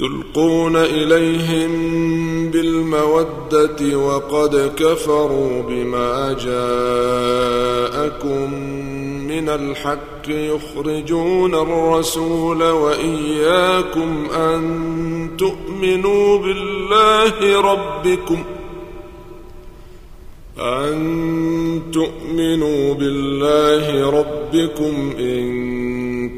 تلقون إليهم بالمودة وقد كفروا بما جاءكم من الحق يخرجون الرسول وإياكم أن تؤمنوا بالله ربكم أن تؤمنوا بالله ربكم إن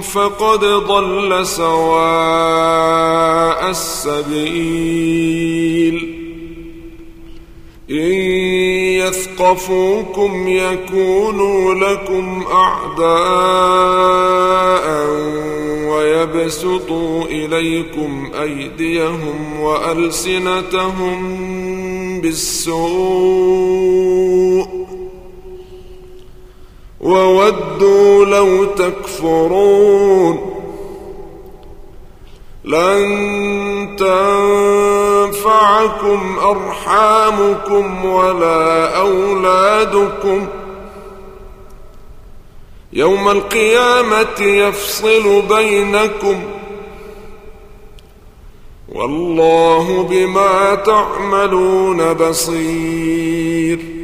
فقد ضل سواء السبيل. إن يثقفوكم يكونوا لكم أعداء ويبسطوا إليكم أيديهم وألسنتهم بالسوء. لو تكفرون لن تنفعكم أرحامكم ولا أولادكم يوم القيامة يفصل بينكم والله بما تعملون بصير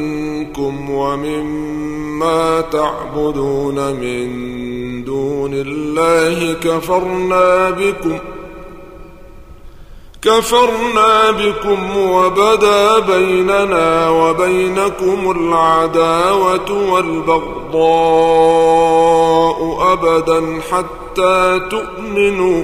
ومن ما تعبدون من دون الله كفرنا بكم كفرنا بكم وبدا بيننا وبينكم العداوة والبغضاء أبدا حتى تؤمنوا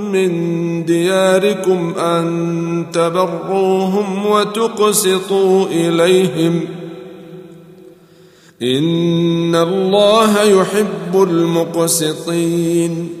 دياركم أن تبروهم وتقسطوا إليهم. إن الله يحب المقسطين.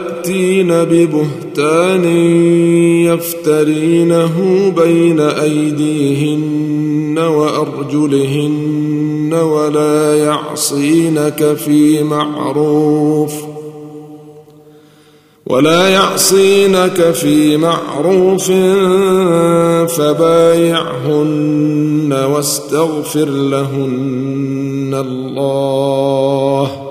يأتين ببهتان يفترينه بين أيديهن وأرجلهن ولا يعصينك في معروف ولا يعصينك في معروف فبايعهن واستغفر لهن الله